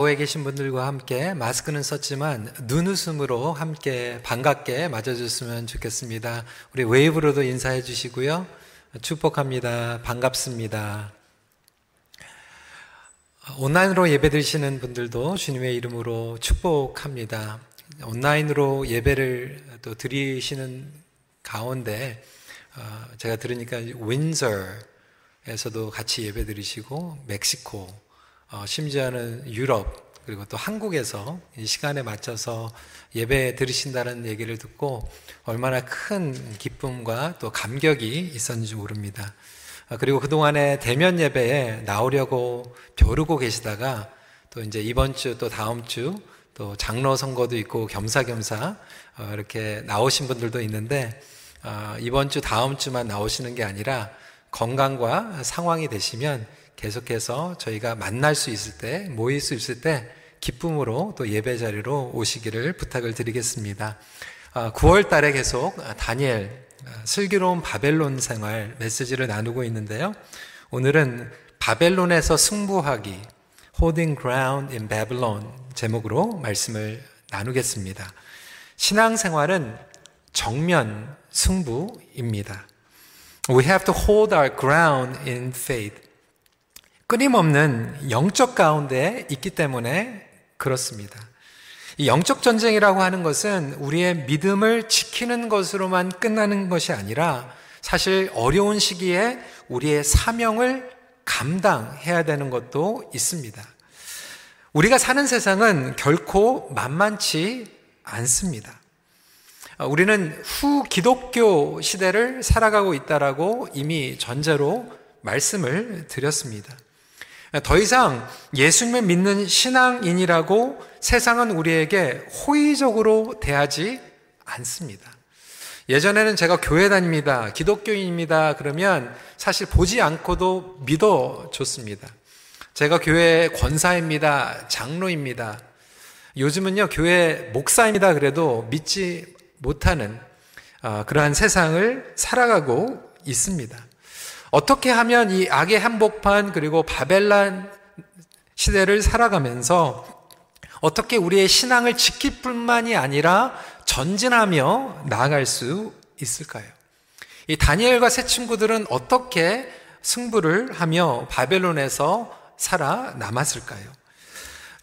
교회에 계신 분들과 함께 마스크는 썼지만 눈웃음으로 함께 반갑게 맞아줬으면 좋겠습니다. 우리 웨이브로도 인사해 주시고요. 축복합니다. 반갑습니다. 온라인으로 예배 드리시는 분들도 주님의 이름으로 축복합니다. 온라인으로 예배를 또 드리시는 가운데 어, 제가 들으니까 윈저에서도 같이 예배 드리시고 멕시코 어, 심지어는 유럽 그리고 또 한국에서 이 시간에 맞춰서 예배 들으신다는 얘기를 듣고 얼마나 큰 기쁨과 또 감격이 있었는지 모릅니다. 아, 그리고 그동안에 대면 예배에 나오려고 벼르고 계시다가 또 이제 이번 주 또 다음 주 또 장로 선거도 있고 겸사겸사 어, 이렇게 나오신 분들도 있는데 어, 이번 주 다음 주만 나오시는 게 아니라 건강과 상황이 되시면 계속해서 저희가 만날 수 있을 때, 모일 수 있을 때 기쁨으로 또 예배 자리로 오시기를 부탁을 드리겠습니다. 9월 아, 달에 계속 다니엘 아, 슬기로운 바벨론 생활 메시지를 나누고 있는데요. 오늘은 바벨론에서 승부하기 Holding Ground in Babylon 제목으로 말씀을 나누겠습니다. 신앙생활은 정면 승부입니다. We have to hold our ground in faith. 끊임없는 영적 가운데 있기 때문에 그렇습니다. 이 영적 전쟁이라고 하는 것은 우리의 믿음을 지키는 것으로만 끝나는 것이 아니라 사실 어려운 시기에 우리의 사명을 감당해야 되는 것도 있습니다. 우리가 사는 세상은 결코 만만치 않습니다. 우리는 후 기독교 시대를 살아가고 있다라고 이미 전제로 말씀을 드렸습니다. 더 이상 예수님을 믿는 신앙인이라고 세상은 우리에게 호의적으로 대하지 않습니다. 예전에는 제가 교회 다닙니다. 기독교인입니다. 그러면 사실 보지 않고도 믿어줬습니다. 제가 교회 권사입니다. 장로입니다. 요즘은요, 교회 목사입니다. 그래도 믿지 못하는 어, 그러한 세상을 살아가고 있습니다. 어떻게 하면 이 악의 한복판 그리고 바벨란 시대를 살아가면서 어떻게 우리의 신앙을 지킬 뿐만이 아니라 전진하며 나아갈 수 있을까요? 이 다니엘과 새 친구들은 어떻게 승부를 하며 바벨론에서 살아남았을까요?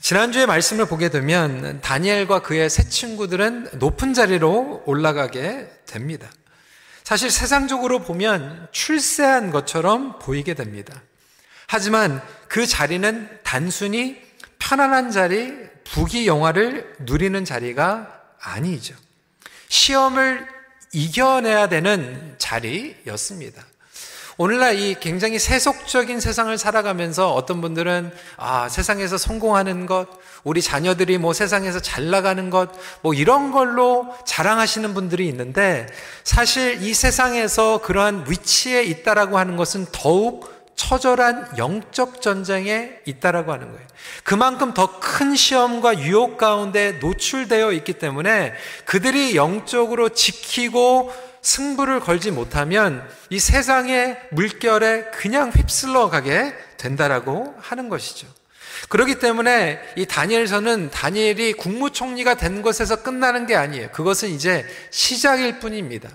지난주에 말씀을 보게 되면 다니엘과 그의 새 친구들은 높은 자리로 올라가게 됩니다. 사실 세상적으로 보면 출세한 것처럼 보이게 됩니다. 하지만 그 자리는 단순히 편안한 자리, 부귀 영화를 누리는 자리가 아니죠. 시험을 이겨내야 되는 자리였습니다. 오늘날 이 굉장히 세속적인 세상을 살아가면서 어떤 분들은 아, 세상에서 성공하는 것, 우리 자녀들이 뭐 세상에서 잘 나가는 것, 뭐 이런 걸로 자랑하시는 분들이 있는데 사실 이 세상에서 그러한 위치에 있다라고 하는 것은 더욱 처절한 영적 전쟁에 있다라고 하는 거예요. 그만큼 더 큰 시험과 유혹 가운데 노출되어 있기 때문에 그들이 영적으로 지키고 승부를 걸지 못하면 이 세상의 물결에 그냥 휩쓸러 가게 된다라고 하는 것이죠. 그렇기 때문에 이 다니엘서는 다니엘이 국무총리가 된 것에서 끝나는 게 아니에요. 그것은 이제 시작일 뿐입니다.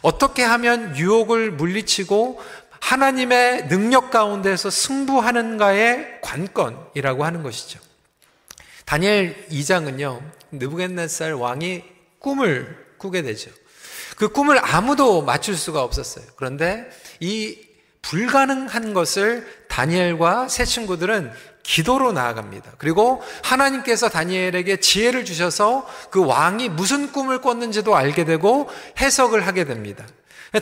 어떻게 하면 유혹을 물리치고 하나님의 능력 가운데서 승부하는가의 관건이라고 하는 것이죠. 다니엘 2장은요, 느부겟네살 왕이 꿈을 꾸게 되죠. 그 꿈을 아무도 맞출 수가 없었어요. 그런데 이 불가능한 것을 다니엘과 세 친구들은 기도로 나아갑니다. 그리고 하나님께서 다니엘에게 지혜를 주셔서 그 왕이 무슨 꿈을 꿨는지도 알게 되고 해석을 하게 됩니다.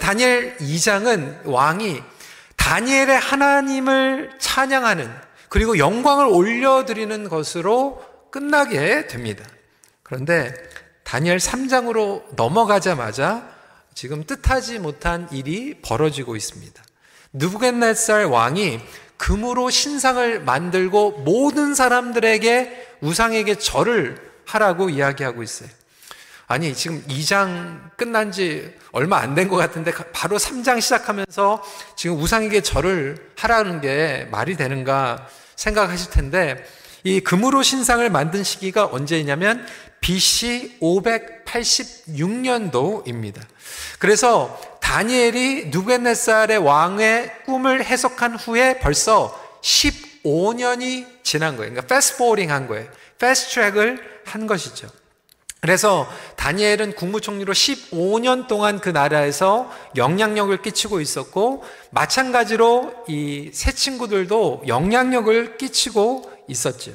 다니엘 2장은 왕이 다니엘의 하나님을 찬양하는 그리고 영광을 올려드리는 것으로 끝나게 됩니다. 그런데 다니엘 3장으로 넘어가자마자 지금 뜻하지 못한 일이 벌어지고 있습니다. 누부겟네살 왕이 금으로 신상을 만들고 모든 사람들에게 우상에게 절을 하라고 이야기하고 있어요. 아니, 지금 2장 끝난 지 얼마 안 된 것 같은데 바로 3장 시작하면서 지금 우상에게 절을 하라는 게 말이 되는가 생각하실 텐데 이 금으로 신상을 만든 시기가 언제냐면 BC 586년도입니다. 그래서 다니엘이 느부갓네살 왕의 꿈을 해석한 후에 벌써 15년이 지난 거예요. 그러니까 fast forwarding 한 거예요. fast track을 한 것이죠. 그래서 다니엘은 국무총리로 15년 동안 그 나라에서 영향력을 끼치고 있었고 마찬가지로 이 세 친구들도 영향력을 끼치고 있었죠.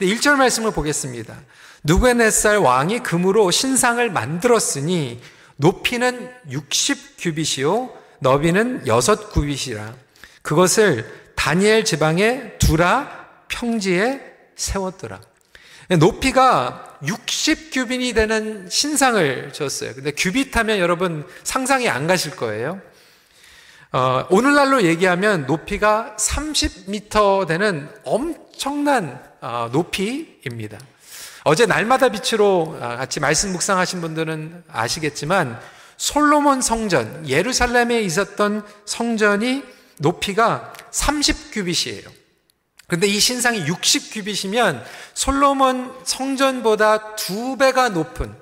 1절 말씀을 보겠습니다. 누베네살 왕이 금으로 신상을 만들었으니 높이는 60규빗이요 너비는 6규빗이라 그것을 다니엘 지방의 두라 평지에 세웠더라. 높이가 60규빗이 되는 신상을 줬어요. 근데 규빗 하면 여러분 상상이 안 가실 거예요. 어, 오늘날로 얘기하면 높이가 30m 되는 엄청난 어, 높이입니다. 어제 날마다 빛으로 아, 같이 말씀 묵상하신 분들은 아시겠지만 솔로몬 성전, 예루살렘에 있었던 성전이 높이가 30규빗이에요. 근데 이 신상이 60규빗이면 솔로몬 성전보다 두 배가 높은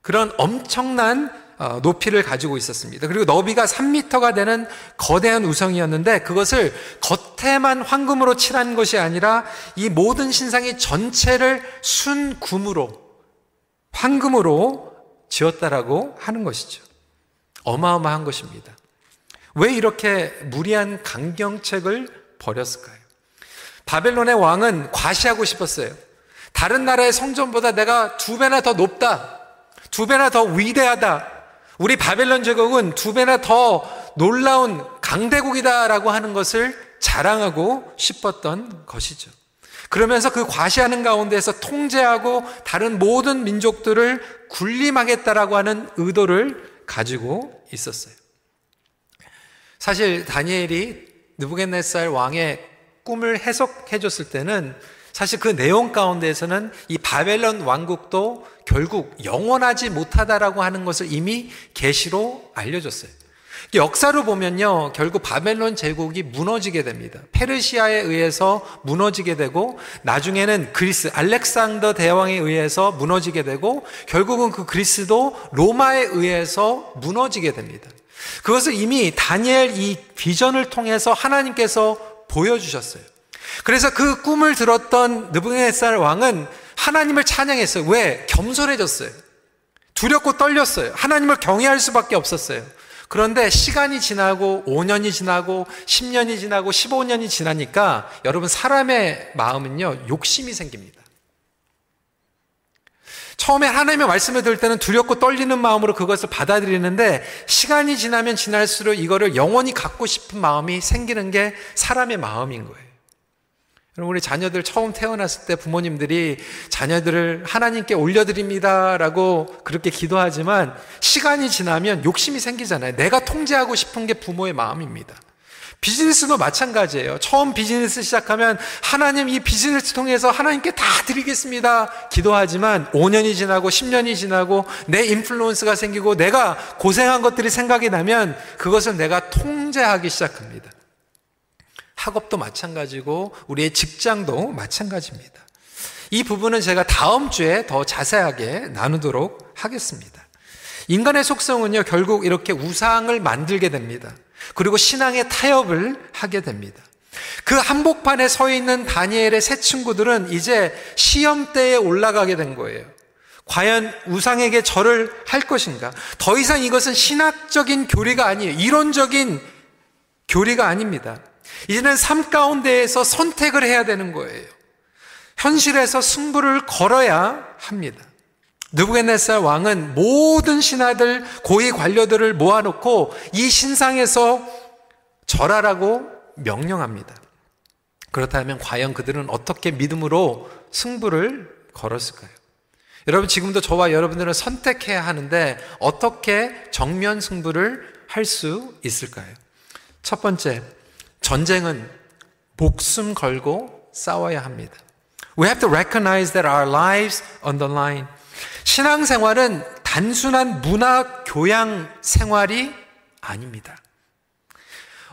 그런 엄청난 어, 높이를 가지고 있었습니다. 그리고 너비가 3미터가 되는 거대한 우성이었는데 그것을 겉에만 황금으로 칠한 것이 아니라 이 모든 신상이 전체를 순금으로 황금으로 지었다라고 하는 것이죠. 어마어마한 것입니다. 왜 이렇게 무리한 강경책을 벌였을까요? 바벨론의 왕은 과시하고 싶었어요. 다른 나라의 성전보다 내가 두 배나 더 높다. 두 배나 더 위대하다. 우리 바벨론 제국은 두 배나 더 놀라운 강대국이다라고 하는 것을 자랑하고 싶었던 것이죠. 그러면서 그 과시하는 가운데서 통제하고 다른 모든 민족들을 군림하겠다라고 하는 의도를 가지고 있었어요. 사실 다니엘이 느부겟네살 왕의 꿈을 해석해 줬을 때는 사실 그 내용 가운데에서는 이 바벨론 왕국도 결국 영원하지 못하다라고 하는 것을 이미 계시로 알려줬어요. 역사로 보면요, 결국 바벨론 제국이 무너지게 됩니다. 페르시아에 의해서 무너지게 되고, 나중에는 그리스, 알렉산더 대왕에 의해서 무너지게 되고, 결국은 그 그리스도 로마에 의해서 무너지게 됩니다. 그것을 이미 다니엘 이 비전을 통해서 하나님께서 보여주셨어요. 그래서 그 꿈을 들었던 느부갓네살 왕은 하나님을 찬양했어요. 왜? 겸손해졌어요. 두렵고 떨렸어요. 하나님을 경외할 수밖에 없었어요. 그런데 시간이 지나고 5년이 지나고 10년이 지나고 15년이 지나니까 여러분 사람의 마음은요 욕심이 생깁니다. 처음에 하나님의 말씀을 들을 때는 두렵고 떨리는 마음으로 그것을 받아들이는데 시간이 지나면 지날수록 이거를 영원히 갖고 싶은 마음이 생기는 게 사람의 마음인 거예요. 우리 자녀들 처음 태어났을 때 부모님들이 자녀들을 하나님께 올려드립니다 라고 그렇게 기도하지만 시간이 지나면 욕심이 생기잖아요. 내가 통제하고 싶은 게 부모의 마음입니다. 비즈니스도 마찬가지예요. 처음 비즈니스 시작하면 하나님 이 비즈니스 통해서 하나님께 다 드리겠습니다. 기도하지만 5년이 지나고 10년이 지나고 내 인플루언스가 생기고 내가 고생한 것들이 생각이 나면 그것을 내가 통제하기 시작합니다. 학업도 마찬가지고 우리의 직장도 마찬가지입니다. 이 부분은 제가 다음 주에 더 자세하게 나누도록 하겠습니다. 인간의 속성은요, 결국 이렇게 우상을 만들게 됩니다. 그리고 신앙의 타협을 하게 됩니다. 그 한복판에 서 있는 다니엘의 새 친구들은 이제 시험대에 올라가게 된 거예요. 과연 우상에게 절을 할 것인가? 더 이상 이것은 신학적인 교리가 아니에요. 이론적인 교리가 아닙니다. 이제는 삶 가운데에서 선택을 해야 되는 거예요. 현실에서 승부를 걸어야 합니다. 느부갓네살 왕은 모든 신하들, 고위 관료들을 모아놓고 이 신상에서 절하라고 명령합니다. 그렇다면 과연 그들은 어떻게 믿음으로 승부를 걸었을까요? 여러분 지금도 저와 여러분들은 선택해야 하는데 어떻게 정면 승부를 할 수 있을까요? 첫 번째, 전쟁은 목숨 걸고 싸워야 합니다. We have to recognize that our lives on the line. 신앙생활은 단순한 문화 교양 생활이 아닙니다.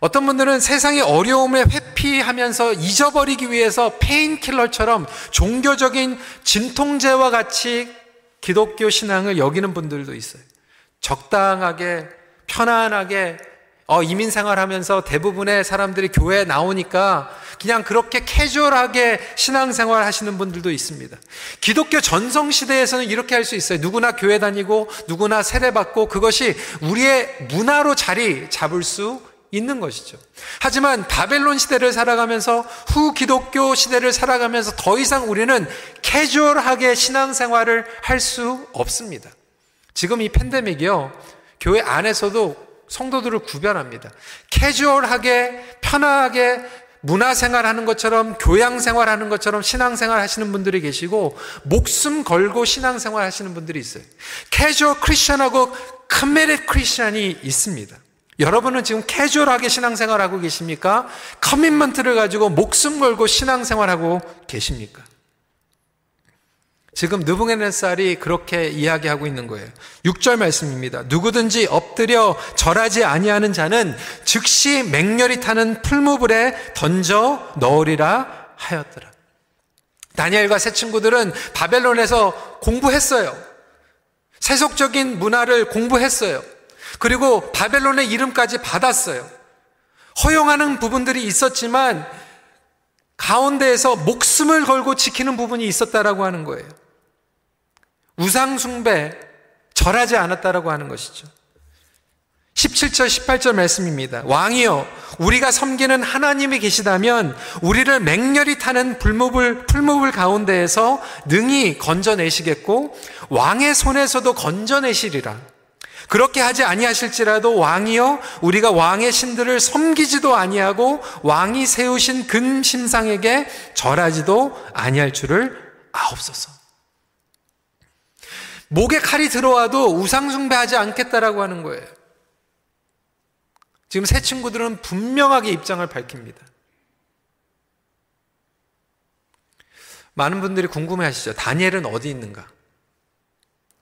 어떤 분들은 세상의 어려움을 회피하면서 잊어버리기 위해서 페인킬러처럼 종교적인 진통제와 같이 기독교 신앙을 여기는 분들도 있어요. 적당하게, 편안하게, 어, 이민 생활하면서 대부분의 사람들이 교회에 나오니까 그냥 그렇게 캐주얼하게 신앙생활 하시는 분들도 있습니다. 기독교 전성 시대에서는 이렇게 할 수 있어요. 누구나 교회 다니고 누구나 세례 받고 그것이 우리의 문화로 자리 잡을 수 있는 것이죠. 하지만 바벨론 시대를 살아가면서 후 기독교 시대를 살아가면서 더 이상 우리는 캐주얼하게 신앙생활을 할 수 없습니다. 지금 이 팬데믹이요. 교회 안에서도 성도들을 구별합니다. 캐주얼하게 편하게 문화생활 하는 것처럼 교양생활 하는 것처럼 신앙생활 하시는 분들이 계시고 목숨 걸고 신앙생활 하시는 분들이 있어요. 캐주얼 크리스천하고 커미릿 크리스천이 있습니다. 여러분은 지금 캐주얼하게 신앙생활 하고 계십니까? 커밋먼트를 가지고 목숨 걸고 신앙생활 하고 계십니까? 지금 느부갓네살이 그렇게 이야기하고 있는 거예요. 6절 말씀입니다. 누구든지 엎드려 절하지 아니하는 자는 즉시 맹렬히 타는 풀무불에 던져 넣으리라 하였더라. 다니엘과 새 친구들은 바벨론에서 공부했어요. 세속적인 문화를 공부했어요. 그리고 바벨론의 이름까지 받았어요. 허용하는 부분들이 있었지만 가운데에서 목숨을 걸고 지키는 부분이 있었다라고 하는 거예요. 우상숭배, 절하지 않았다라고 하는 것이죠. 17절, 18절 말씀입니다. 왕이여, 우리가 섬기는 하나님이 계시다면 우리를 맹렬히 타는 불목을, 풀목을 가운데에서 능히 건져내시겠고 왕의 손에서도 건져내시리라. 그렇게 하지 아니하실지라도 왕이여 우리가 왕의 신들을 섬기지도 아니하고 왕이 세우신 금 심상에게 절하지도 아니할 줄을 아옵소서. 목에 칼이 들어와도 우상숭배하지 않겠다라고 하는 거예요. 지금 새 친구들은 분명하게 입장을 밝힙니다. 많은 분들이 궁금해 하시죠. 다니엘은 어디 있는가?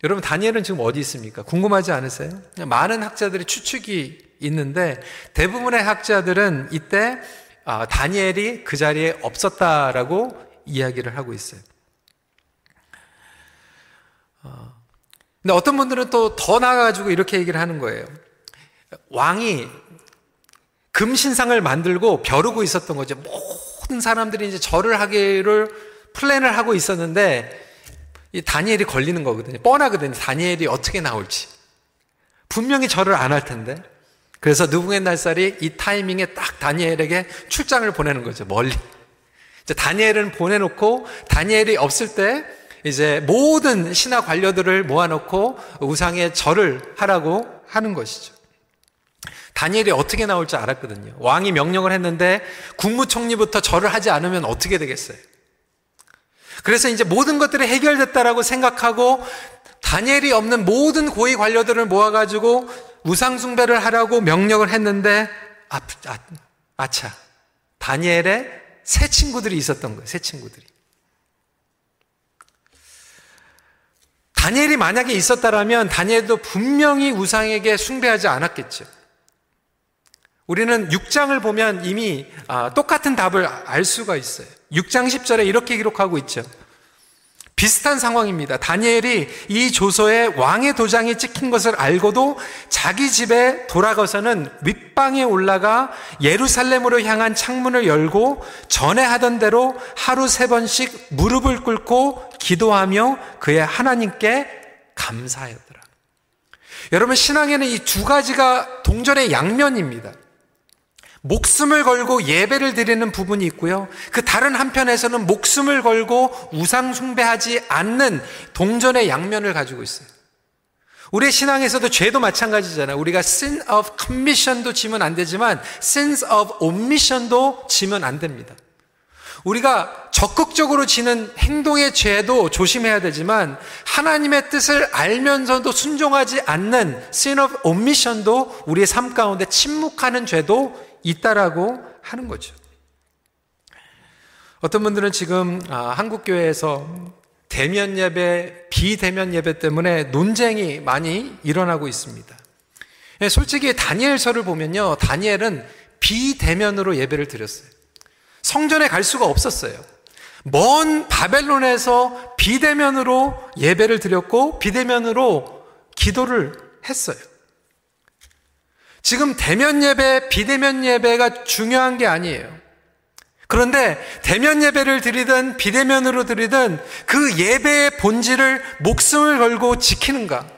여러분, 다니엘은 지금 어디 있습니까? 궁금하지 않으세요? 많은 학자들이 추측이 있는데 대부분의 학자들은 이때 아, 다니엘이 그 자리에 없었다라고 이야기를 하고 있어요. 어, 근데 어떤 분들은 또 더 나아가지고 이렇게 얘기를 하는 거예요. 왕이 금신상을 만들고 벼르고 있었던 거죠. 모든 사람들이 이제 절을 하기를 플랜을 하고 있었는데 이 다니엘이 걸리는 거거든요. 뻔하거든요. 다니엘이 어떻게 나올지. 분명히 절을 안 할 텐데. 그래서 느부갓날살이 이 타이밍에 딱 다니엘에게 출장을 보내는 거죠. 멀리. 이제 다니엘은 보내놓고 다니엘이 없을 때 이제 모든 신하 관료들을 모아놓고 우상의 절을 하라고 하는 것이죠. 다니엘이 어떻게 나올 줄 알았거든요. 왕이 명령을 했는데 국무총리부터 절을 하지 않으면 어떻게 되겠어요? 그래서 이제 모든 것들이 해결됐다라고 생각하고 다니엘이 없는 모든 고위 관료들을 모아가지고 우상숭배를 하라고 명령을 했는데 아, 아, 아차 다니엘의 새 친구들이 있었던 거예요. 새 친구들이. 다니엘이 만약에 있었다라면 다니엘도 분명히 우상에게 숭배하지 않았겠죠. 우리는 6장을 보면 이미 아, 똑같은 답을 알 수가 있어요. 6장 10절에 이렇게 기록하고 있죠. 비슷한 상황입니다. 다니엘이 이 조서에 왕의 도장이 찍힌 것을 알고도 자기 집에 돌아가서는 윗방에 올라가 예루살렘으로 향한 창문을 열고 전에 하던 대로 하루 세 번씩 무릎을 꿇고 기도하며 그의 하나님께 감사하였더라. 여러분, 신앙에는 이 두 가지가 동전의 양면입니다. 목숨을 걸고 예배를 드리는 부분이 있고요. 그 다른 한편에서는 목숨을 걸고 우상 숭배하지 않는 동전의 양면을 가지고 있어요. 우리의 신앙에서도 죄도 마찬가지잖아요. 우리가 sin of commission도 지면 안 되지만 sins of omission도 지면 안 됩니다. 우리가 적극적으로 지는 행동의 죄도 조심해야 되지만 하나님의 뜻을 알면서도 순종하지 않는 sin of omission도 우리의 삶 가운데 침묵하는 죄도 있다라고 하는 거죠. 어떤 분들은 지금 아, 한국 교회에서 대면 예배, 비대면 예배 때문에 논쟁이 많이 일어나고 있습니다. 예, 솔직히 다니엘서를 보면요. 다니엘은 비대면으로 예배를 드렸어요. 성전에 갈 수가 없었어요. 먼 바벨론에서 비대면으로 예배를 드렸고 비대면으로 기도를 했어요. 지금 대면 예배, 비대면 예배가 중요한 게 아니에요. 그런데 대면 예배를 드리든 비대면으로 드리든 그 예배의 본질을 목숨을 걸고 지키는가?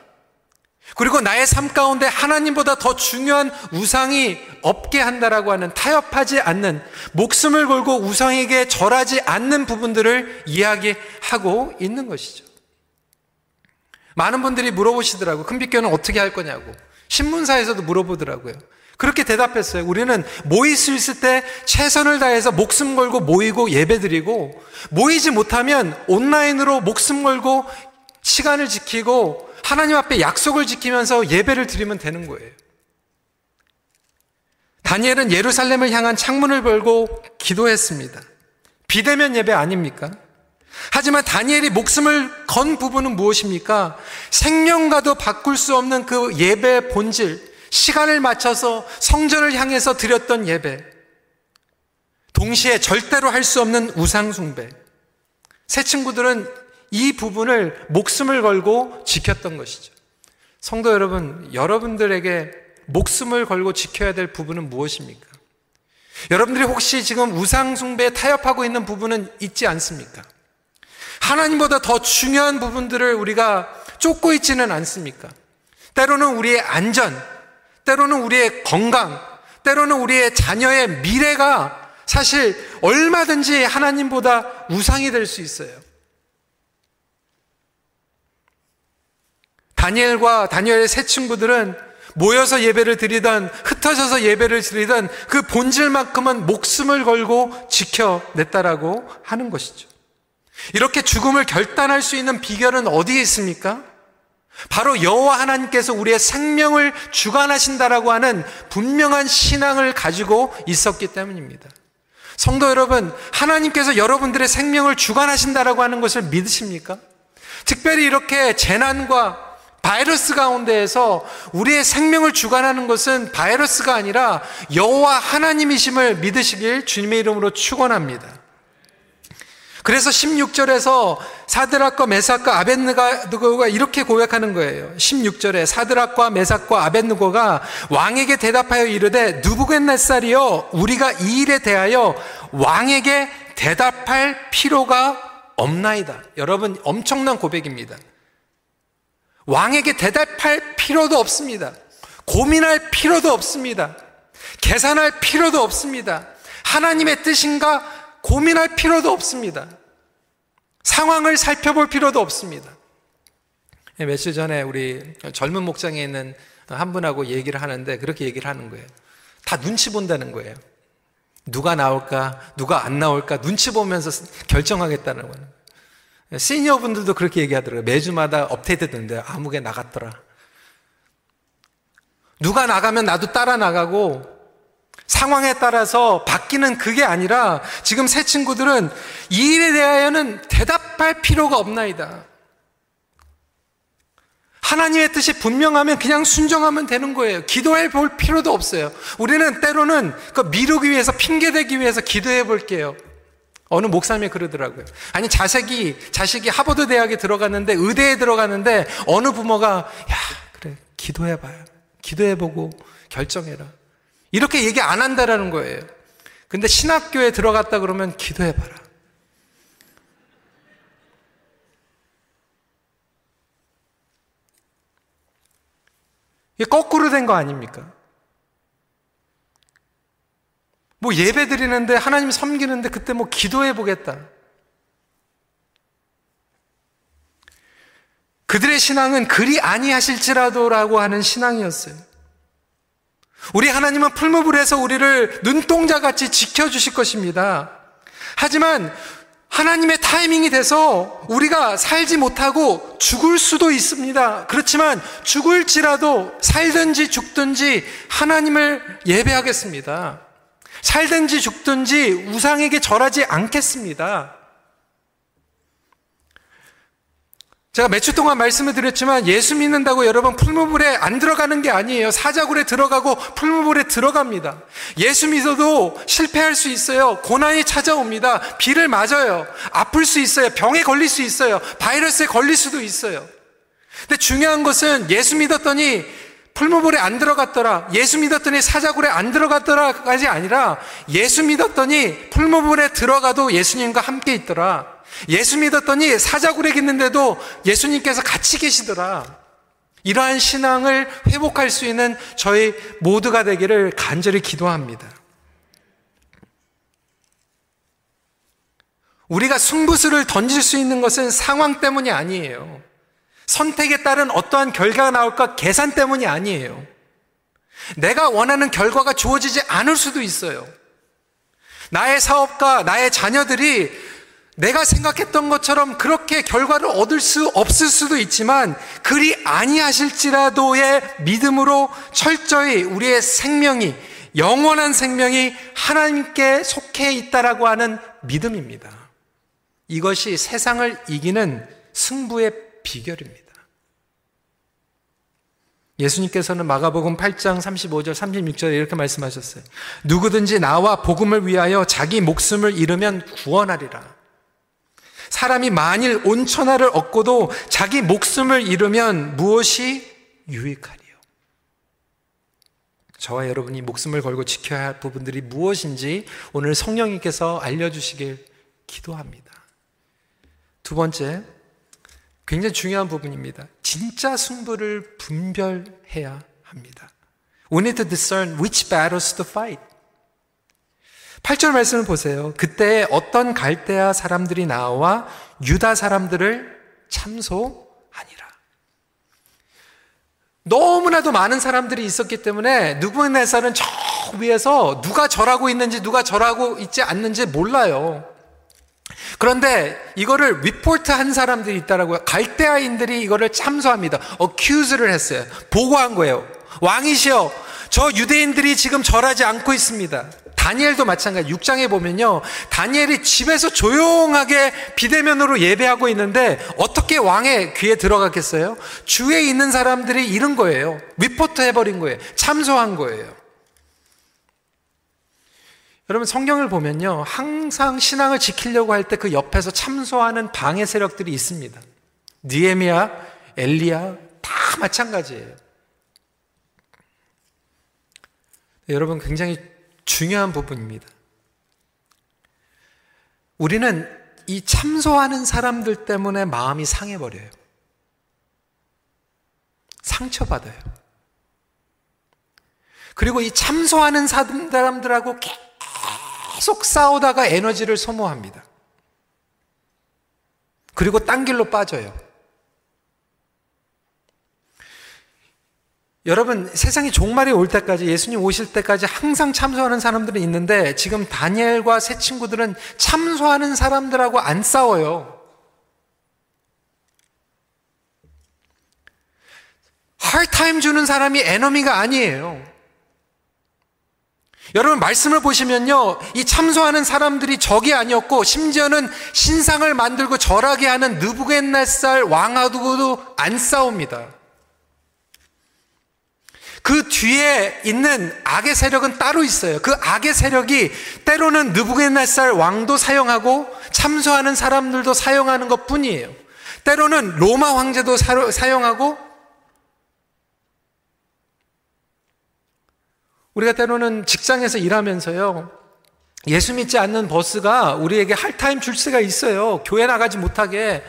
그리고 나의 삶 가운데 하나님보다 더 중요한 우상이 없게 한다라고 하는 타협하지 않는 목숨을 걸고 우상에게 절하지 않는 부분들을 이야기하고 있는 것이죠. 많은 분들이 물어보시더라고요. 큰빛교는 어떻게 할 거냐고. 신문사에서도 물어보더라고요. 그렇게 대답했어요. 우리는 모일 수 있을 때 최선을 다해서 목숨 걸고 모이고 예배 드리고 모이지 못하면 온라인으로 목숨 걸고 시간을 지키고 하나님 앞에 약속을 지키면서 예배를 드리면 되는 거예요. 다니엘은 예루살렘을 향한 창문을 벌고 기도했습니다. 비대면 예배 아닙니까? 하지만 다니엘이 목숨을 건 부분은 무엇입니까? 생명과도 바꿀 수 없는 그 예배의 본질, 시간을 맞춰서 성전을 향해서 드렸던 예배. 동시에 절대로 할 수 없는 우상숭배. 새 친구들은 이 부분을 목숨을 걸고 지켰던 것이죠. 성도 여러분, 여러분들에게 목숨을 걸고 지켜야 될 부분은 무엇입니까? 여러분들이 혹시 지금 우상숭배에 타협하고 있는 부분은 있지 않습니까? 하나님보다 더 중요한 부분들을 우리가 쫓고 있지는 않습니까? 때로는 우리의 안전, 때로는 우리의 건강, 때로는 우리의 자녀의 미래가 사실 얼마든지 하나님보다 우상이 될 수 있어요. 다니엘과 다니엘의 세 친구들은 모여서 예배를 드리던 흩어져서 예배를 드리던 그 본질만큼은 목숨을 걸고 지켜냈다라고 하는 것이죠. 이렇게 죽음을 결단할 수 있는 비결은 어디에 있습니까? 바로 여호와 하나님께서 우리의 생명을 주관하신다라고 하는 분명한 신앙을 가지고 있었기 때문입니다. 성도 여러분, 하나님께서 여러분들의 생명을 주관하신다라고 하는 것을 믿으십니까? 특별히 이렇게 재난과 바이러스 가운데에서 우리의 생명을 주관하는 것은 바이러스가 아니라 여호와 하나님이심을 믿으시길 주님의 이름으로 축원합니다. 그래서 16절에서 사드락과 메삭과 아벤느고가 이렇게 고백하는 거예요. 16절에 사드락과 메삭과 아벤느고가 왕에게 대답하여 이르되 누부갓네살이여 우리가 이 일에 대하여 왕에게 대답할 필요가 없나이다. 여러분 엄청난 고백입니다. 왕에게 대답할 필요도 없습니다. 고민할 필요도 없습니다. 계산할 필요도 없습니다. 하나님의 뜻인가 고민할 필요도 없습니다. 상황을 살펴볼 필요도 없습니다. 예, 며칠 전에 우리 젊은 목장에 있는 한 분하고 얘기를 하는데 그렇게 얘기를 하는 거예요. 다 눈치 본다는 거예요. 누가 나올까, 누가 안 나올까 눈치 보면서 결정하겠다는 거예요. 시니어 분들도 그렇게 얘기하더라고요. 매주마다 업데이트 되는데 아무개 나갔더라. 누가 나가면 나도 따라 나가고 상황에 따라서 바뀌는 그게 아니라 지금 새 친구들은 이 일에 대하여는 대답할 필요가 없나이다. 하나님의 뜻이 분명하면 그냥 순종하면 되는 거예요. 기도해 볼 필요도 없어요. 우리는 때로는 그 미루기 위해서 핑계대기 위해서 기도해 볼게요. 어느 목사님이 그러더라고요. 아니, 자식이, 자식이 하버드 대학에 들어갔는데, 의대에 들어갔는데, 어느 부모가, 야, 그래, 기도해봐요. 기도해보고 결정해라. 이렇게 얘기 안 한다라는 거예요. 근데 신학교에 들어갔다 그러면 기도해봐라. 이게 거꾸로 된 거 아닙니까? 뭐 예배 드리는데 하나님 섬기는데 그때 뭐 기도해 보겠다. 그들의 신앙은 그리 아니하실지라도라고 하는 신앙이었어요. 우리 하나님은 풀무불에서 우리를 눈동자 같이 지켜주실 것입니다. 하지만 하나님의 타이밍이 돼서 우리가 살지 못하고 죽을 수도 있습니다. 그렇지만 죽을지라도 살든지 죽든지 하나님을 예배하겠습니다. 살든지 죽든지 우상에게 절하지 않겠습니다. 제가 몇 주 동안 말씀을 드렸지만 예수 믿는다고 여러분 풀무불에 안 들어가는 게 아니에요. 사자굴에 들어가고 풀무불에 들어갑니다. 예수 믿어도 실패할 수 있어요. 고난이 찾아옵니다. 비를 맞아요. 아플 수 있어요. 병에 걸릴 수 있어요. 바이러스에 걸릴 수도 있어요. 근데 중요한 것은 예수 믿었더니 풀무불에 안 들어갔더라. 예수 믿었더니 사자굴에 안 들어갔더라까지 아니라 예수 믿었더니 풀무불에 들어가도 예수님과 함께 있더라. 예수 믿었더니 사자굴에 있는데도 예수님께서 같이 계시더라. 이러한 신앙을 회복할 수 있는 저희 모두가 되기를 간절히 기도합니다. 우리가 승부수를 던질 수 있는 것은 상황 때문이 아니에요. 선택에 따른 어떠한 결과가 나올까 계산 때문이 아니에요. 내가 원하는 결과가 주어지지 않을 수도 있어요. 나의 사업과 나의 자녀들이 내가 생각했던 것처럼 그렇게 결과를 얻을 수 없을 수도 있지만 그리 아니하실지라도의 믿음으로 철저히 우리의 생명이 영원한 생명이 하나님께 속해 있다라고 하는 믿음입니다. 이것이 세상을 이기는 승부의 비결입니다. 예수님께서는 마가복음 8장 35절 36절에 이렇게 말씀하셨어요. 누구든지 나와 복음을 위하여 자기 목숨을 잃으면 구원하리라. 사람이 만일 온천하를 얻고도 자기 목숨을 잃으면 무엇이 유익하리요? 저와 여러분이 목숨을 걸고 지켜야 할 부분들이 무엇인지 오늘 성령님께서 알려주시길 기도합니다. 두 번째, 굉장히 중요한 부분입니다. 진짜 승부를 분별해야 합니다. We need to discern which battles to fight. 8절 말씀을 보세요. 그때 어떤 갈대아 사람들이 나와 유다 사람들을 참소하니라. 너무나도 많은 사람들이 있었기 때문에 누구네살은 저 위에서 누가 절하고 있는지 누가 절하고 있지 않는지 몰라요. 그런데 이거를 리포트 한 사람들이 있다라고요. 갈대아인들이 이거를 참소합니다. accuse를 했어요. 보고한 거예요. 왕이시여, 저 유대인들이 지금 절하지 않고 있습니다. 다니엘도 마찬가지. 6장에 보면요. 다니엘이 집에서 조용하게 비대면으로 예배하고 있는데 어떻게 왕의 귀에 들어갔겠어요? 주위에 있는 사람들이 이런 거예요. 리포트 해버린 거예요. 참소한 거예요. 여러분 성경을 보면요. 항상 신앙을 지키려고 할 때 그 옆에서 참소하는 방해 세력들이 있습니다. 니에미아, 엘리야 다 마찬가지예요. 여러분 굉장히 중요한 부분입니다. 우리는 이 참소하는 사람들 때문에 마음이 상해버려요. 상처받아요. 그리고 이 참소하는 사람들하고 계속 싸우다가 에너지를 소모합니다. 그리고 딴 길로 빠져요. 여러분, 세상이 종말이 올 때까지, 예수님 오실 때까지 항상 참소하는 사람들은 있는데, 지금 다니엘과 새 친구들은 참소하는 사람들하고 안 싸워요. 할타임 주는 사람이 에너미가 아니에요. 여러분, 말씀을 보시면요, 이 참소하는 사람들이 적이 아니었고, 심지어는 신상을 만들고 절하게 하는 느부겟네살 왕하고도 안 싸웁니다. 그 뒤에 있는 악의 세력은 따로 있어요. 그 악의 세력이 때로는 느부겟네살 왕도 사용하고 참소하는 사람들도 사용하는 것 뿐이에요. 때로는 로마 황제도 사용하고 우리가 때로는 직장에서 일하면서요. 예수 믿지 않는 버스가 우리에게 할타임 줄 수가 있어요. 교회 나가지 못하게.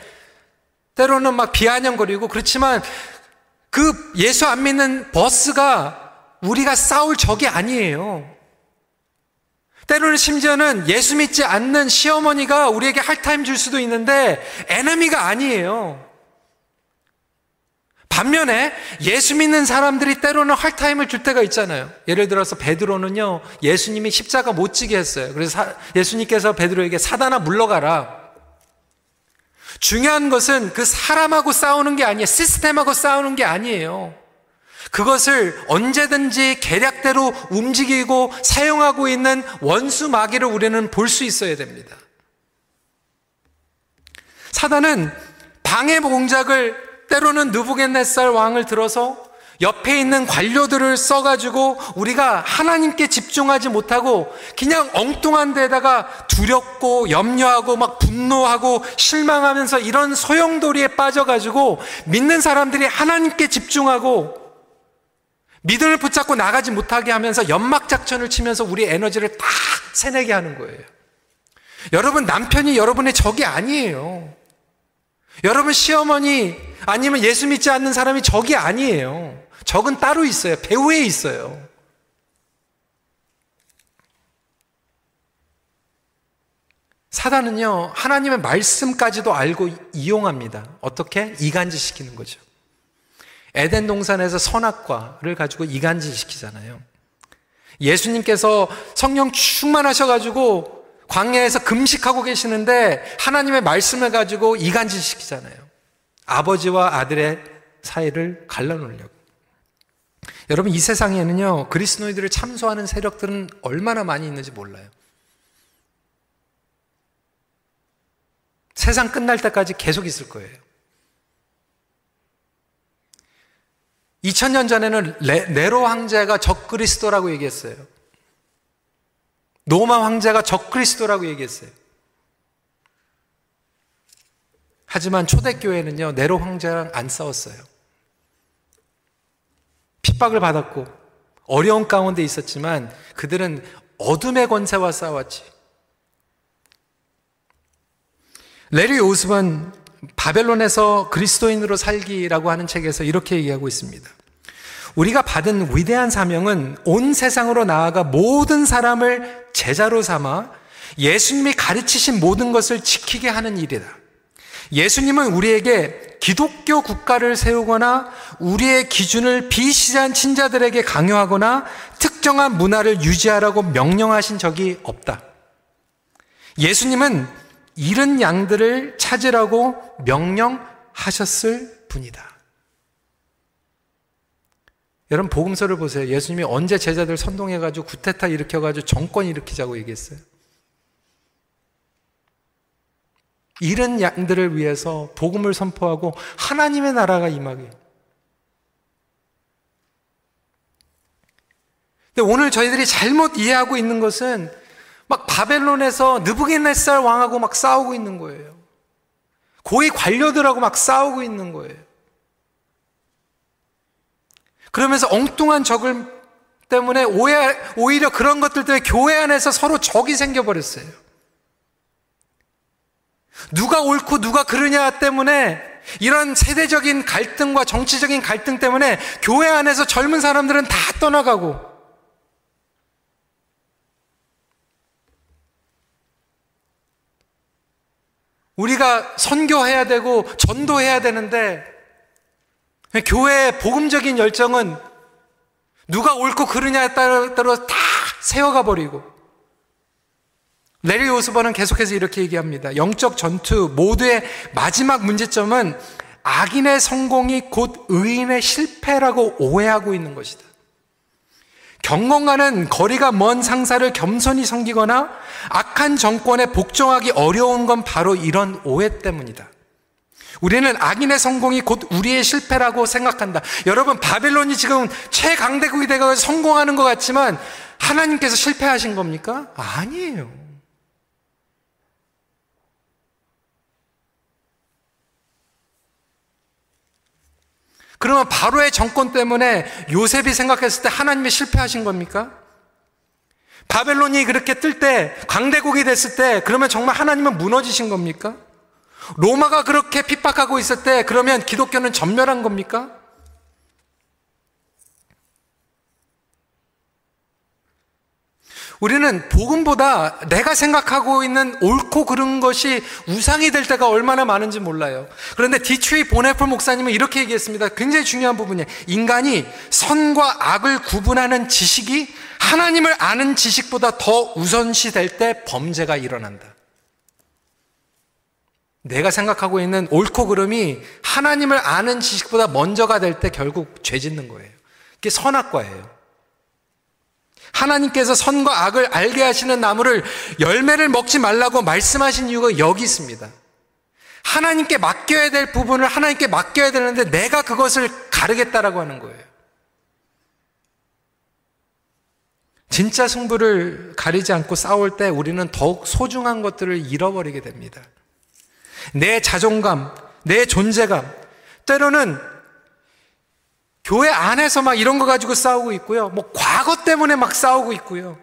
때로는 막 비아냥거리고 그렇지만 그 예수 안 믿는 버스가 우리가 싸울 적이 아니에요. 때로는 심지어는 예수 믿지 않는 시어머니가 우리에게 할타임 줄 수도 있는데 에너미가 아니에요. 반면에 예수 믿는 사람들이 때로는 할타임을 줄 때가 있잖아요. 예를 들어서 베드로는요, 예수님이 십자가 못 지게 했어요. 그래서 예수님께서 베드로에게 사단아 물러가라. 중요한 것은 그 사람하고 싸우는 게 아니에요. 시스템하고 싸우는 게 아니에요. 그것을 언제든지 계략대로 움직이고 사용하고 있는 원수 마귀를 우리는 볼 수 있어야 됩니다. 사단은 방해 공작을 때로는 느부겟네살 왕을 들어서 옆에 있는 관료들을 써가지고 우리가 하나님께 집중하지 못하고 그냥 엉뚱한 데다가 두렵고 염려하고 막 분노하고 실망하면서 이런 소용돌이에 빠져가지고 믿는 사람들이 하나님께 집중하고 믿음을 붙잡고 나가지 못하게 하면서 연막작전을 치면서 우리 에너지를 다 새내게 하는 거예요. 여러분, 남편이 여러분의 적이 아니에요. 여러분, 시어머니 아니면 예수 믿지 않는 사람이 적이 아니에요. 적은 따로 있어요. 배후에 있어요. 사단은요, 하나님의 말씀까지도 알고 이용합니다. 어떻게? 이간질 시키는 거죠. 에덴 동산에서 선악과를 가지고 이간질 시키잖아요. 예수님께서 성령 충만하셔가지고 광야에서 금식하고 계시는데 하나님의 말씀을 가지고 이간질 시키잖아요. 아버지와 아들의 사이를 갈라놓으려고. 여러분, 이 세상에는요, 그리스도인들을 참소하는 세력들은 얼마나 많이 있는지 몰라요. 세상 끝날 때까지 계속 있을 거예요. 2000년 전에는 레, 로 황제가 적그리스도라고 얘기했어요. 노마 황제가 적그리스도라고 얘기했어요. 하지만 초대교회는요, 네로 황제랑 안 싸웠어요. 핍박을 받았고, 어려운 가운데 있었지만, 그들은 어둠의 권세와 싸웠지. 레리 오스은 바벨론에서 그리스도인으로 살기라고 하는 책에서 이렇게 얘기하고 있습니다. 우리가 받은 위대한 사명은 온 세상으로 나아가 모든 사람을 제자로 삼아 예수님이 가르치신 모든 것을 지키게 하는 일이다. 예수님은 우리에게 기독교 국가를 세우거나 우리의 기준을 비시한 친자들에게 강요하거나 특정한 문화를 유지하라고 명령하신 적이 없다. 예수님은 잃은 양들을 찾으라고 명령하셨을 뿐이다. 여러분 복음서를 보세요. 예수님이 언제 제자들 선동해가지고 구테타 일으켜가지고 정권 일으키자고 얘기했어요. 잃은 양들을 위해서 복음을 선포하고 하나님의 나라가 임하게. 근데 오늘 저희들이 잘못 이해하고 있는 것은 막 바벨론에서 느부겟네살 왕하고 막 싸우고 있는 거예요. 고위 관료들하고 막 싸우고 있는 거예요. 그러면서 엉뚱한 적을 때문에 오해, 오히려 그런 것들 때문에 교회 안에서 서로 적이 생겨버렸어요. 누가 옳고 누가 그르냐 때문에 이런 세대적인 갈등과 정치적인 갈등 때문에 교회 안에서 젊은 사람들은 다 떠나가고 우리가 선교해야 되고 전도해야 되는데 교회의 복음적인 열정은 누가 옳고 그르냐에 따라, 다 세워가 버리고 레리 오스버는 계속해서 이렇게 얘기합니다. 영적 전투 모두의 마지막 문제점은 악인의 성공이 곧 의인의 실패라고 오해하고 있는 것이다. 경건과는 거리가 먼 상사를 겸손히 섬기거나 악한 정권에 복종하기 어려운 건 바로 이런 오해 때문이다. 우리는 악인의 성공이 곧 우리의 실패라고 생각한다. 여러분, 바벨론이 지금 최강대국이 되고 성공하는 것 같지만 하나님께서 실패하신 겁니까? 아니에요. 그러면 바로의 정권 때문에 요셉이 생각했을 때 하나님이 실패하신 겁니까? 바벨론이 그렇게 뜰 때, 강대국이 됐을 때, 그러면 정말 하나님은 무너지신 겁니까? 로마가 그렇게 핍박하고 있을 때 그러면 기독교는 전멸한 겁니까? 우리는 복음보다 내가 생각하고 있는 옳고 그른 것이 우상이 될 때가 얼마나 많은지 몰라요. 그런데 디트리히 본회퍼 목사님은 이렇게 얘기했습니다. 굉장히 중요한 부분이에요. 인간이 선과 악을 구분하는 지식이 하나님을 아는 지식보다 더 우선시 될 때 범죄가 일어난다. 내가 생각하고 있는 옳고 그름이 하나님을 아는 지식보다 먼저가 될 때 결국 죄 짓는 거예요. 그게 선악과예요. 하나님께서 선과 악을 알게 하시는 나무를 열매를 먹지 말라고 말씀하신 이유가 여기 있습니다. 하나님께 맡겨야 될 부분을 하나님께 맡겨야 되는데 내가 그것을 가르겠다라고 하는 거예요. 진짜 승부를 가리지 않고 싸울 때 우리는 더욱 소중한 것들을 잃어버리게 됩니다. 내 자존감, 내 존재감, 때로는 교회 안에서 막 이런 거 가지고 싸우고 있고요. 뭐 과거 때문에 막 싸우고 있고요.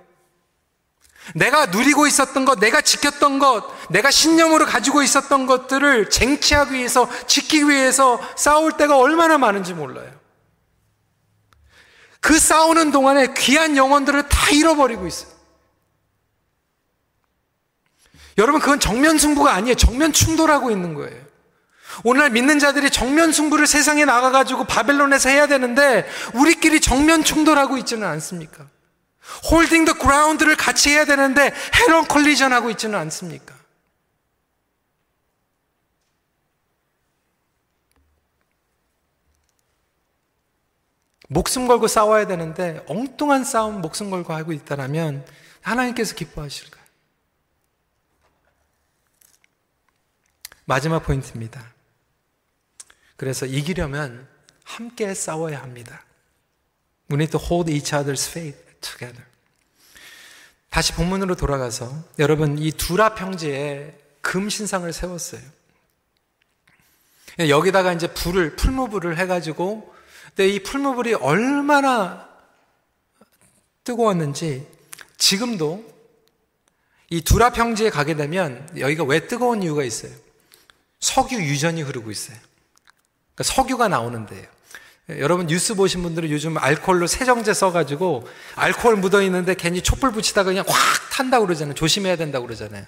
내가 누리고 있었던 것, 내가 지켰던 것, 내가 신념으로 가지고 있었던 것들을 쟁취하기 위해서, 지키기 위해서 싸울 때가 얼마나 많은지 몰라요. 그 싸우는 동안에 귀한 영혼들을 다 잃어버리고 있어요. 여러분, 그건 정면 승부가 아니에요. 정면 충돌하고 있는 거예요. 오늘날 믿는 자들이 정면 승부를 세상에 나가가지고 바벨론에서 해야 되는데, 우리끼리 정면 충돌하고 있지는 않습니까? 홀딩 더 그라운드를 같이 해야 되는데 헤런 컬리전 하고 있지는 않습니까? 목숨 걸고 싸워야 되는데 엉뚱한 싸움 목숨 걸고 하고 있다면 하나님께서 기뻐하실까 마지막 포인트입니다. 그래서 이기려면 함께 싸워야 합니다. We need to hold each other's faith. together. 다시 본문으로 돌아가서 여러분 이 두라 평지에 금 신상을 세웠어요. 여기다가 이제 불을 풀무불을 해가지고 근데 이 풀무불이 얼마나 뜨거웠는지 지금도 이 두라 평지에 가게 되면 여기가 왜 뜨거운 이유가 있어요. 석유 유전이 흐르고 있어요. 그러니까 석유가 나오는데요. 여러분 뉴스 보신 분들은 요즘 알코올로 세정제 써가지고 알코올 묻어 있는데 괜히 촛불 붙이다가 그냥 확 탄다고 그러잖아요. 조심해야 된다고 그러잖아요.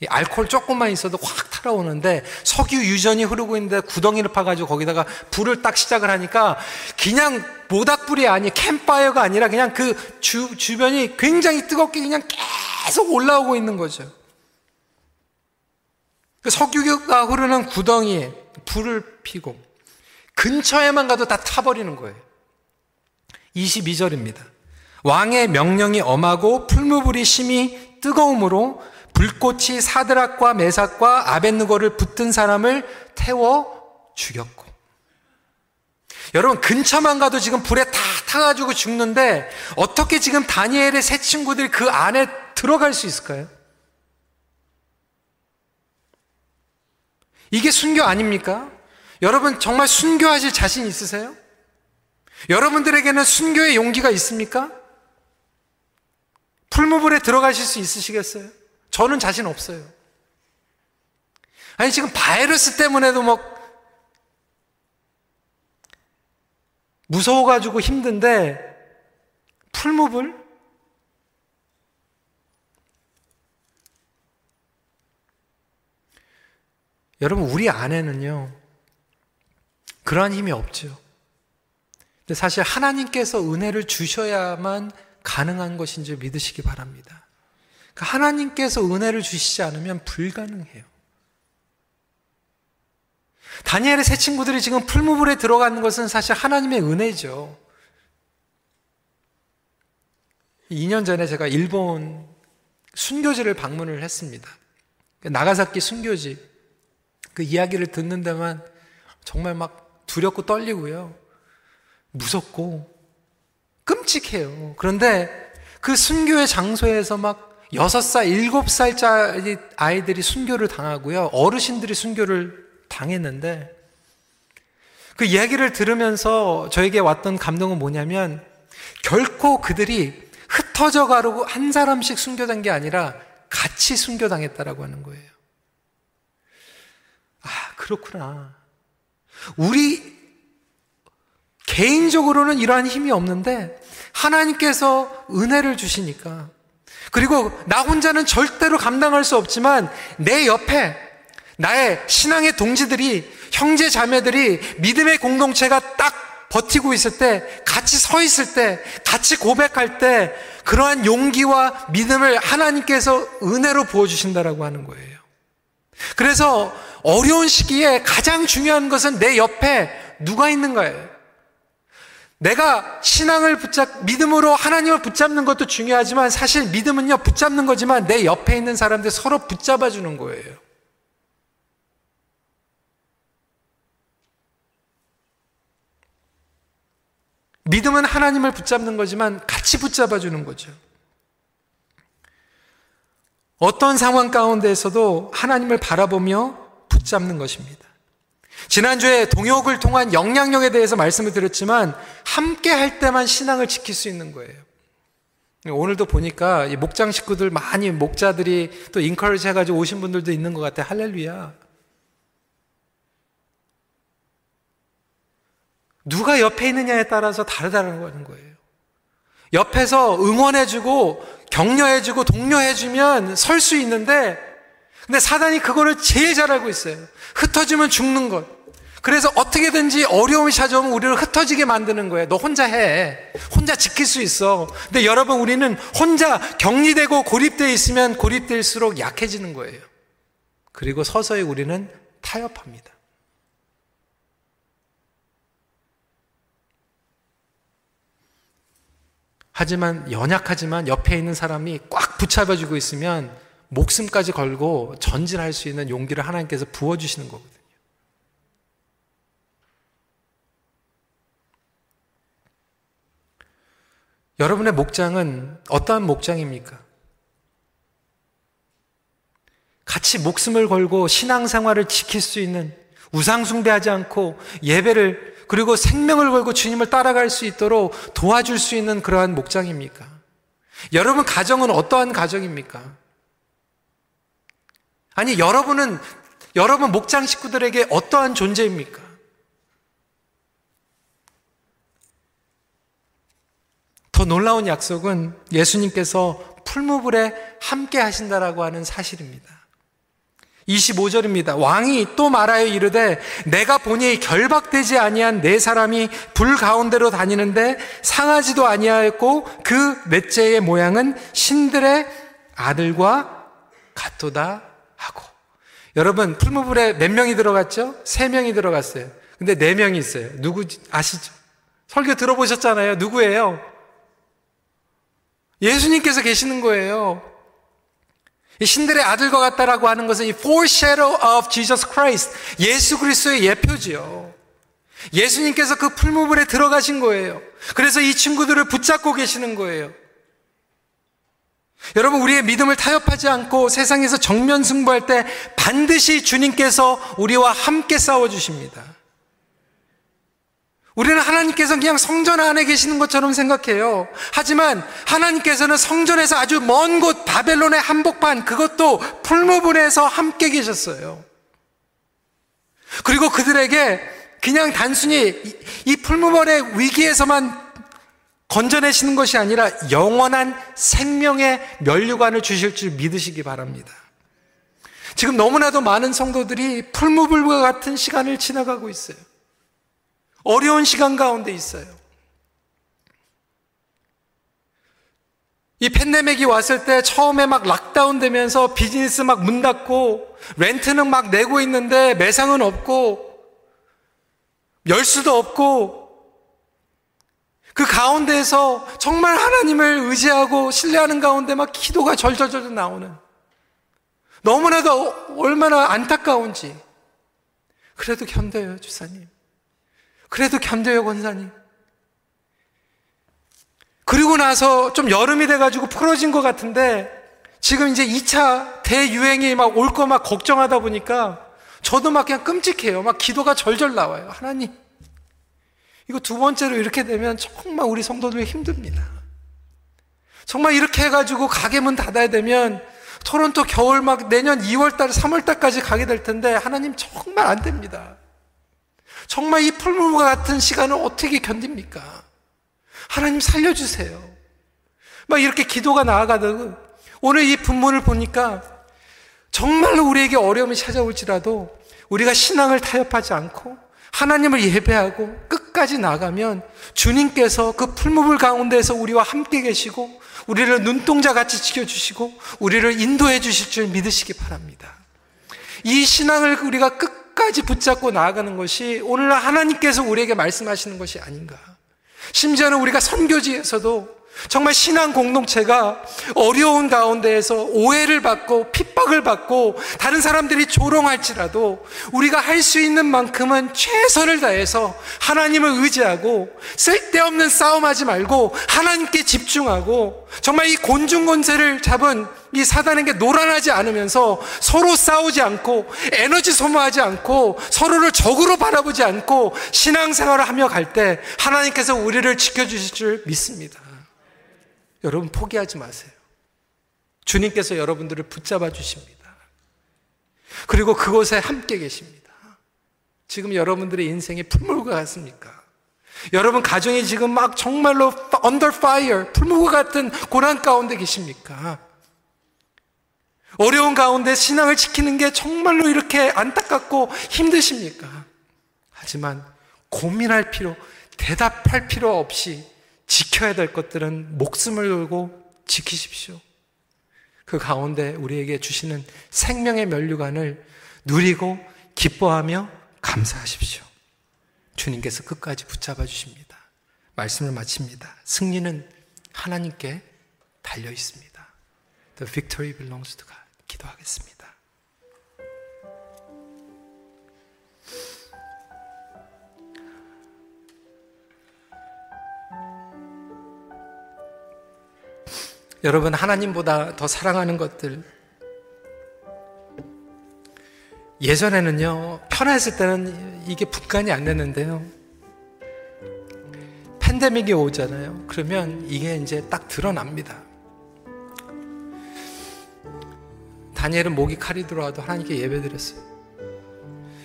이 알코올 조금만 있어도 확 타러오는데 석유 유전이 흐르고 있는데 구덩이를 파가지고 거기다가 불을 딱 시작을 하니까 그냥 모닥불이 아니 캠파이어가 아니라 그냥 그 주, 주변이 굉장히 뜨겁게 그냥 계속 올라오고 있는 거죠. 그 석유가 흐르는 구덩이에 불을 피고 근처에만 가도 다 타버리는 거예요. 22절입니다. 왕의 명령이 엄하고 풀무불이 심히 뜨거움으로 불꽃이 사드락과 메삭과 아벤누고를 붙든 사람을 태워 죽였고. 여러분 근처만 가도 지금 불에 다 타가지고 죽는데 어떻게 지금 다니엘의 세 친구들이 그 안에 들어갈 수 있을까요? 이게 순교 아닙니까? 여러분 정말 순교하실 자신 있으세요? 여러분들에게는 순교의 용기가 있습니까? 풀무불에 들어가실 수 있으시겠어요? 저는 자신 없어요. 아니, 지금 바이러스 때문에도 막 무서워가지고 힘든데, 풀무불? 여러분, 우리 안에는요, 그러한 힘이 없죠. 근데 사실 하나님께서 은혜를 주셔야만 가능한 것인 줄 믿으시기 바랍니다. 그러니까 하나님께서 은혜를 주시지 않으면 불가능해요. 다니엘의 세 친구들이 지금 풀무불에 들어가는 것은 사실 하나님의 은혜죠. 2년 전에 제가 일본 순교지를 방문을 했습니다. 나가사키 순교지. 그 이야기를 듣는 데만 정말 막 두렵고 떨리고요. 무섭고 끔찍해요. 그런데 그 순교의 장소에서 막 여섯 살, 일곱 살짜리 아이들이 순교를 당하고요. 어르신들이 순교를 당했는데 그 이야기를 들으면서 저에게 왔던 감동은 뭐냐면 결코 그들이 흩어져 가려고 한 사람씩 순교된 게 아니라 같이 순교당했다라고 하는 거예요. 아, 그렇구나. 우리 개인적으로는 이러한 힘이 없는데 하나님께서 은혜를 주시니까 그리고 나 혼자는 절대로 감당할 수 없지만 내 옆에 나의 신앙의 동지들이 형제 자매들이 믿음의 공동체가 딱 버티고 있을 때 같이 서 있을 때 같이 고백할 때 그러한 용기와 믿음을 하나님께서 은혜로 부어 주신다라고 하는 거예요. 그래서 어려운 시기에 가장 중요한 것은 내 옆에 누가 있는 가예요 내가 신앙을 붙잡, 믿음으로 하나님을 붙잡는 것도 중요하지만 사실 믿음은요, 붙잡는 거지만 내 옆에 있는 사람들 서로 붙잡아 주는 거예요. 믿음은 하나님을 붙잡는 거지만 같이 붙잡아 주는 거죠. 어떤 상황 가운데에서도 하나님을 바라보며 붙잡는 것입니다. 지난주에 동역을 통한 영향력에 대해서 말씀을 드렸지만 함께 할 때만 신앙을 지킬 수 있는 거예요. 오늘도 보니까 목장 식구들 많이 목자들이 또 인커리지 해가지고 오신 분들도 있는 것 같아요. 할렐루야. 누가 옆에 있느냐에 따라서 다르다는 거예요. 옆에서 응원해주고 격려해주고 독려해주면 설 수 있는데 근데 사단이 그거를 제일 잘 알고 있어요. 흩어지면 죽는 것. 그래서 어떻게든지 어려움이 찾아오면 우리를 흩어지게 만드는 거예요. 너 혼자 해. 혼자 지킬 수 있어. 근데 여러분 우리는 혼자 격리되고 고립되어 있으면 고립될수록 약해지는 거예요. 그리고 서서히 우리는 타협합니다. 하지만 연약하지만 옆에 있는 사람이 꽉 붙잡아주고 있으면 목숨까지 걸고 전진할 수 있는 용기를 하나님께서 부어주시는 거거든요. 여러분의 목장은 어떠한 목장입니까? 같이 목숨을 걸고 신앙생활을 지킬 수 있는 우상숭배하지 않고 예배를 그리고 생명을 걸고 주님을 따라갈 수 있도록 도와줄 수 있는 그러한 목장입니까? 여러분 가정은 어떠한 가정입니까? 아니, 여러분은, 여러분 목장 식구들에게 어떠한 존재입니까? 더 놀라운 약속은 예수님께서 풀무불에 함께 하신다라고 하는 사실입니다. 25절입니다. 왕이 또 말하여 이르되 내가 보니 결박되지 아니한 네 사람이 불 가운데로 다니는데 상하지도 아니하였고 그 넷째의 모양은 신들의 아들과 같도다 하고 여러분 풀무불에 몇 명이 들어갔죠? 세 명이 들어갔어요. 근데 네 명이 있어요. 누구 아시죠? 설교 들어보셨잖아요. 누구예요? 예수님께서 계시는 거예요. 신들의 아들과 같다라고 하는 것은 이 foreshadow of Jesus Christ, 예수 그리스도의 예표지요. 예수님께서 그 풀무불에 들어가신 거예요. 그래서 이 친구들을 붙잡고 계시는 거예요. 여러분, 우리의 믿음을 타협하지 않고 세상에서 정면 승부할 때 반드시 주님께서 우리와 함께 싸워주십니다. 우리는 하나님께서 그냥 성전 안에 계시는 것처럼 생각해요. 하지만 하나님께서는 성전에서 아주 먼 곳 바벨론의 한복판 그것도 풀무불에서 함께 계셨어요. 그리고 그들에게 그냥 단순히 이 풀무불의 위기에서만 건져내시는 것이 아니라 영원한 생명의 면류관을 주실 줄 믿으시기 바랍니다. 지금 너무나도 많은 성도들이 풀무불과 같은 시간을 지나가고 있어요. 어려운 시간 가운데 있어요. 이 팬데믹이 왔을 때 처음에 막 락다운 되면서 비즈니스 막 문 닫고 렌트는 막 내고 있는데 매상은 없고 열 수도 없고 그 가운데에서 정말 하나님을 의지하고 신뢰하는 가운데 막 기도가 절절절 나오는 너무나도 얼마나 안타까운지 그래도 견뎌요 주사님 그래도 견뎌요, 권사님. 그리고 나서 좀 여름이 돼가지고 풀어진 것 같은데 지금 이제 2차 대유행이 막 올 거 막 걱정하다 보니까 저도 막 그냥 끔찍해요. 막 기도가 절절 나와요. 하나님, 이거 두 번째로 이렇게 되면 정말 우리 성도들 힘듭니다. 정말 이렇게 해가지고 가게 문 닫아야 되면 토론토 겨울 막 내년 2월달, 3월달까지 가게 될 텐데 하나님 정말 안 됩니다. 정말 이 풀무와 같은 시간을 어떻게 견딥니까? 하나님 살려주세요. 막 이렇게 기도가 나아가다가 오늘 이 분문을 보니까 정말로 우리에게 어려움이 찾아올지라도 우리가 신앙을 타협하지 않고 하나님을 예배하고 끝까지 나가면 주님께서 그 풀무불 가운데에서 우리와 함께 계시고 우리를 눈동자 같이 지켜주시고 우리를 인도해 주실 줄 믿으시기 바랍니다. 이 신앙을 우리가 끝 끝까지 붙잡고 나아가는 것이 오늘날 하나님께서 우리에게 말씀하시는 것이 아닌가. 심지어는 우리가 선교지에서도 정말 신앙 공동체가 어려운 가운데에서 오해를 받고 핍박을 받고 다른 사람들이 조롱할지라도 우리가 할 수 있는 만큼은 최선을 다해서 하나님을 의지하고 쓸데없는 싸움하지 말고 하나님께 집중하고 정말 이 곤중곤세를 잡은 이 사단에게 노란하지 않으면서 서로 싸우지 않고 에너지 소모하지 않고 서로를 적으로 바라보지 않고 신앙생활을 하며 갈 때 하나님께서 우리를 지켜주실 줄 믿습니다. 여러분 포기하지 마세요. 주님께서 여러분들을 붙잡아 주십니다. 그리고 그곳에 함께 계십니다. 지금 여러분들의 인생이 풀물과 같습니까? 여러분 가정이 지금 막 정말로 under fire, 풀무과 같은 고난 가운데 계십니까? 어려운 가운데 신앙을 지키는 게 정말로 이렇게 안타깝고 힘드십니까? 하지만 고민할 필요, 대답할 필요 없이 지켜야 될 것들은 목숨을 걸고 지키십시오. 그 가운데 우리에게 주시는 생명의 면류관을 누리고 기뻐하며 감사하십시오. 주님께서 끝까지 붙잡아 주십니다. 말씀을 마칩니다. 승리는 하나님께 달려 있습니다. The victory belongs to God. 기도하겠습니다. 여러분, 하나님보다 더 사랑하는 것들. 예전에는요, 편했을 때는 이게 분간이 안 됐는데요. 팬데믹이 오잖아요. 그러면 이게 이제 딱 드러납니다. 다니엘은 목이 칼이 들어와도 하나님께 예배드렸어요.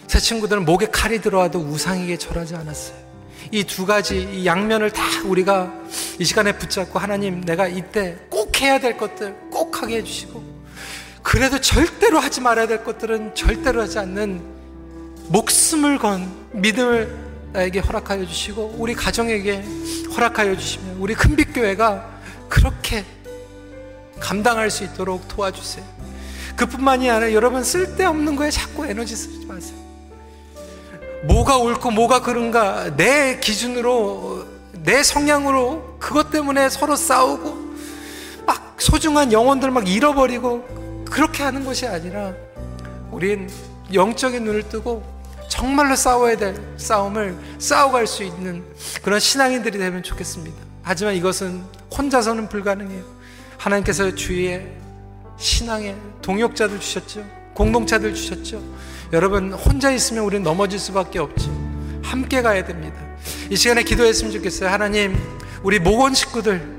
새 친구들은 목에 칼이 들어와도 우상에게 절하지 않았어요. 이 두 가지 이 양면을 다 우리가 이 시간에 붙잡고 하나님 내가 이때 꼭 해야 될 것들 꼭 하게 해주시고 그래도 절대로 하지 말아야 될 것들은 절대로 하지 않는 목숨을 건 믿음을 나에게 허락하여 주시고 우리 가정에게 허락하여 주시면 우리 큰빛교회가 그렇게 감당할 수 있도록 도와주세요. 그뿐만이 아니라 여러분 쓸데없는 거에 자꾸 에너지 쓰지 마세요. 뭐가 옳고 뭐가 그른가 내 기준으로 내 성향으로 그것 때문에 서로 싸우고 막 소중한 영혼들 막 잃어버리고 그렇게 하는 것이 아니라 우린 영적인 눈을 뜨고 정말로 싸워야 될 싸움을 싸워갈 수 있는 그런 신앙인들이 되면 좋겠습니다. 하지만 이것은 혼자서는 불가능해요. 하나님께서 주위에 신앙의 동역자들 주셨죠. 공동체들 주셨죠. 여러분 혼자 있으면 우리는 넘어질 수밖에 없지. 함께 가야 됩니다. 이 시간에 기도했으면 좋겠어요. 하나님, 우리 모건 식구들,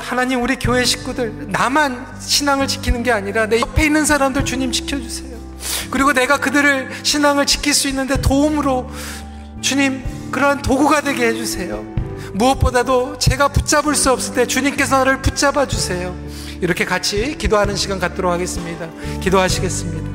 하나님 우리 교회 식구들 나만 신앙을 지키는 게 아니라 내 옆에 있는 사람들 주님 지켜주세요. 그리고 내가 그들을 신앙을 지킬 수 있는데 도움으로 주님 그러한 도구가 되게 해주세요. 무엇보다도 제가 붙잡을 수 없을 때 주님께서 나를 붙잡아 주세요. 이렇게 같이 기도하는 시간 갖도록 하겠습니다. 기도하시겠습니다.